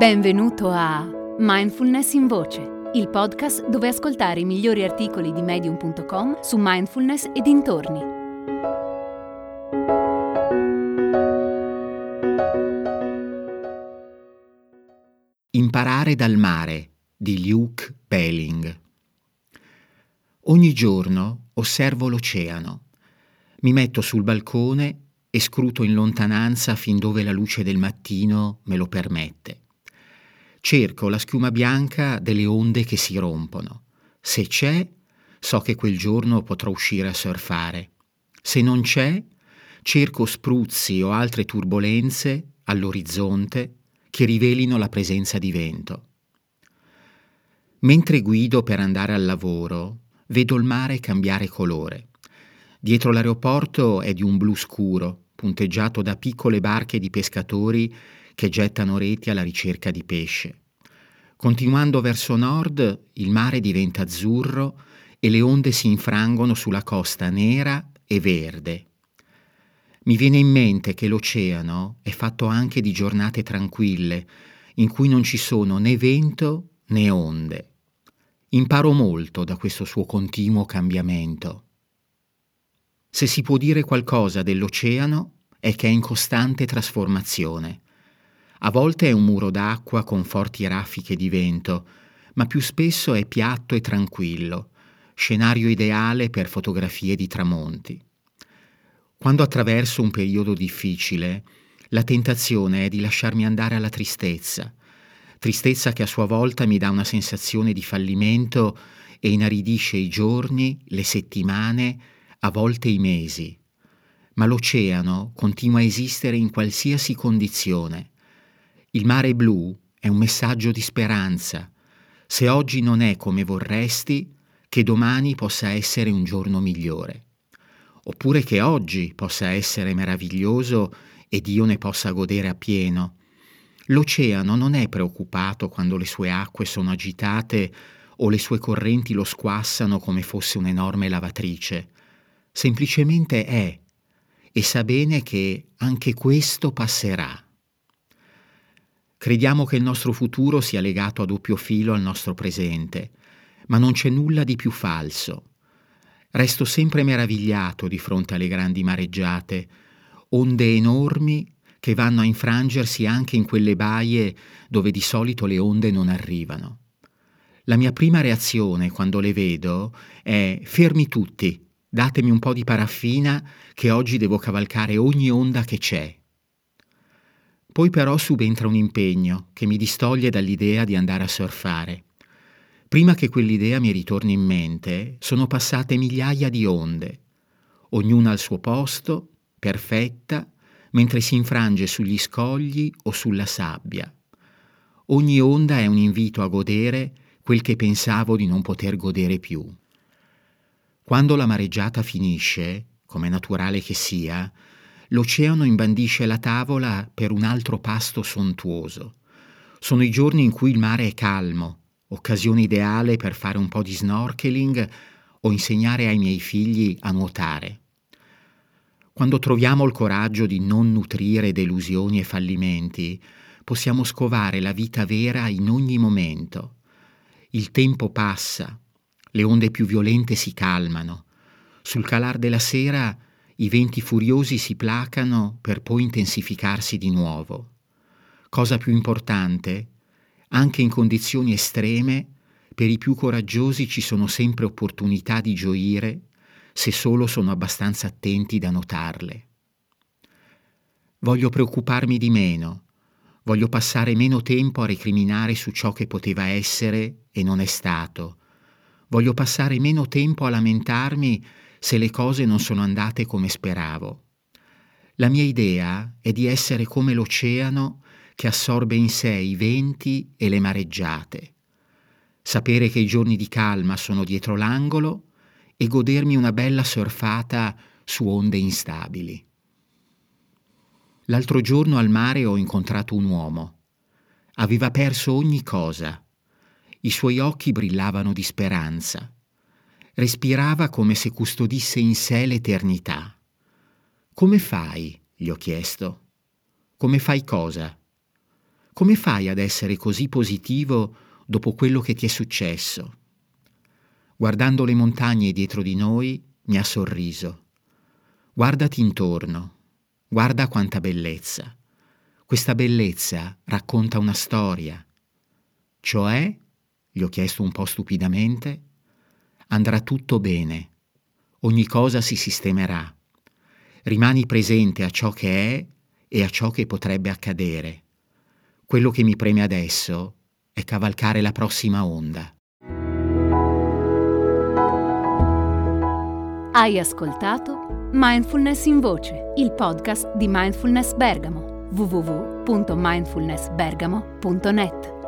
Benvenuto a Mindfulness in Voce, il podcast dove ascoltare i migliori articoli di medium.com su mindfulness e dintorni. Imparare dal mare di Luke Pelling. Ogni giorno osservo l'oceano. Mi metto sul balcone e scruto in lontananza fin dove la luce del mattino me lo permette. Cerco la schiuma bianca delle onde che si rompono. Se c'è, so che quel giorno potrò uscire a surfare. Se non c'è, cerco spruzzi o altre turbolenze all'orizzonte che rivelino la presenza di vento. Mentre guido per andare al lavoro, vedo il mare cambiare colore. Dietro l'aeroporto è di un blu scuro, punteggiato da piccole barche di pescatori che gettano reti alla ricerca di pesce. Continuando verso nord, il mare diventa azzurro e le onde si infrangono sulla costa nera e verde. Mi viene in mente che l'oceano è fatto anche di giornate tranquille, in cui non ci sono né vento né onde. Imparo molto da questo suo continuo cambiamento. Se si può dire qualcosa dell'oceano è che è in costante trasformazione. A volte è un muro d'acqua con forti raffiche di vento, ma più spesso è piatto e tranquillo, scenario ideale per fotografie di tramonti. Quando attraverso un periodo difficile, la tentazione è di lasciarmi andare alla tristezza, tristezza che a sua volta mi dà una sensazione di fallimento e inaridisce i giorni, le settimane, a volte i mesi. Ma l'oceano continua a esistere in qualsiasi condizione il mare blu è un messaggio di speranza. Se oggi non è come vorresti, che domani possa essere un giorno migliore. Oppure che oggi possa essere meraviglioso ed io ne possa godere appieno. L'oceano non è preoccupato quando le sue acque sono agitate o le sue correnti lo squassano come fosse un'enorme lavatrice. Semplicemente è e sa bene che anche questo passerà. Crediamo che il nostro futuro sia legato a doppio filo al nostro presente, ma non c'è nulla di più falso. Resto sempre meravigliato di fronte alle grandi mareggiate, onde enormi che vanno a infrangersi anche in quelle baie dove di solito le onde non arrivano. La mia prima reazione quando le vedo è fermi tutti, datemi un po' di paraffina che oggi devo cavalcare ogni onda che c'è. Poi però subentra un impegno che mi distoglie dall'idea di andare a surfare. Prima che quell'idea mi ritorni in mente, sono passate migliaia di onde, ognuna al suo posto, perfetta, mentre si infrange sugli scogli o sulla sabbia. Ogni onda è un invito a godere quel che pensavo di non poter godere più. Quando la mareggiata finisce, come naturale che sia, l'oceano imbandisce la tavola per un altro pasto sontuoso. Sono i giorni in cui il mare è calmo, occasione ideale per fare un po' di snorkeling o insegnare ai miei figli a nuotare. Quando troviamo il coraggio di non nutrire delusioni e fallimenti, possiamo scovare la vita vera in ogni momento. Il tempo passa, le onde più violente si calmano. Sul calar della sera i venti furiosi si placano per poi intensificarsi di nuovo. Cosa più importante, anche in condizioni estreme, per i più coraggiosi ci sono sempre opportunità di gioire se solo sono abbastanza attenti da notarle. Voglio preoccuparmi di meno, voglio passare meno tempo a recriminare su ciò che poteva essere e non è stato, voglio passare meno tempo a lamentarmi se le cose non sono andate come speravo. La mia idea è di essere come l'oceano che assorbe in sé i venti e le mareggiate. Sapere che i giorni di calma sono dietro l'angolo e godermi una bella surfata su onde instabili. L'altro giorno al mare ho incontrato un uomo. Aveva perso ogni cosa. I suoi occhi brillavano di speranza respirava come se custodisse in sé l'eternità. Come fai? gli ho chiesto. Come fai cosa? Come fai ad essere così positivo dopo quello che ti è successo? Guardando le montagne dietro di noi, mi ha sorriso. Guardati intorno, guarda quanta bellezza. Questa bellezza racconta una storia. Cioè, gli ho chiesto un po' stupidamente, andrà tutto bene, ogni cosa si sistemerà. Rimani presente a ciò che è e a ciò che potrebbe accadere. Quello che mi preme adesso è cavalcare la prossima onda. Hai ascoltato Mindfulness in Voce, il podcast di Mindfulness Bergamo www.mindfulnessbergamo.net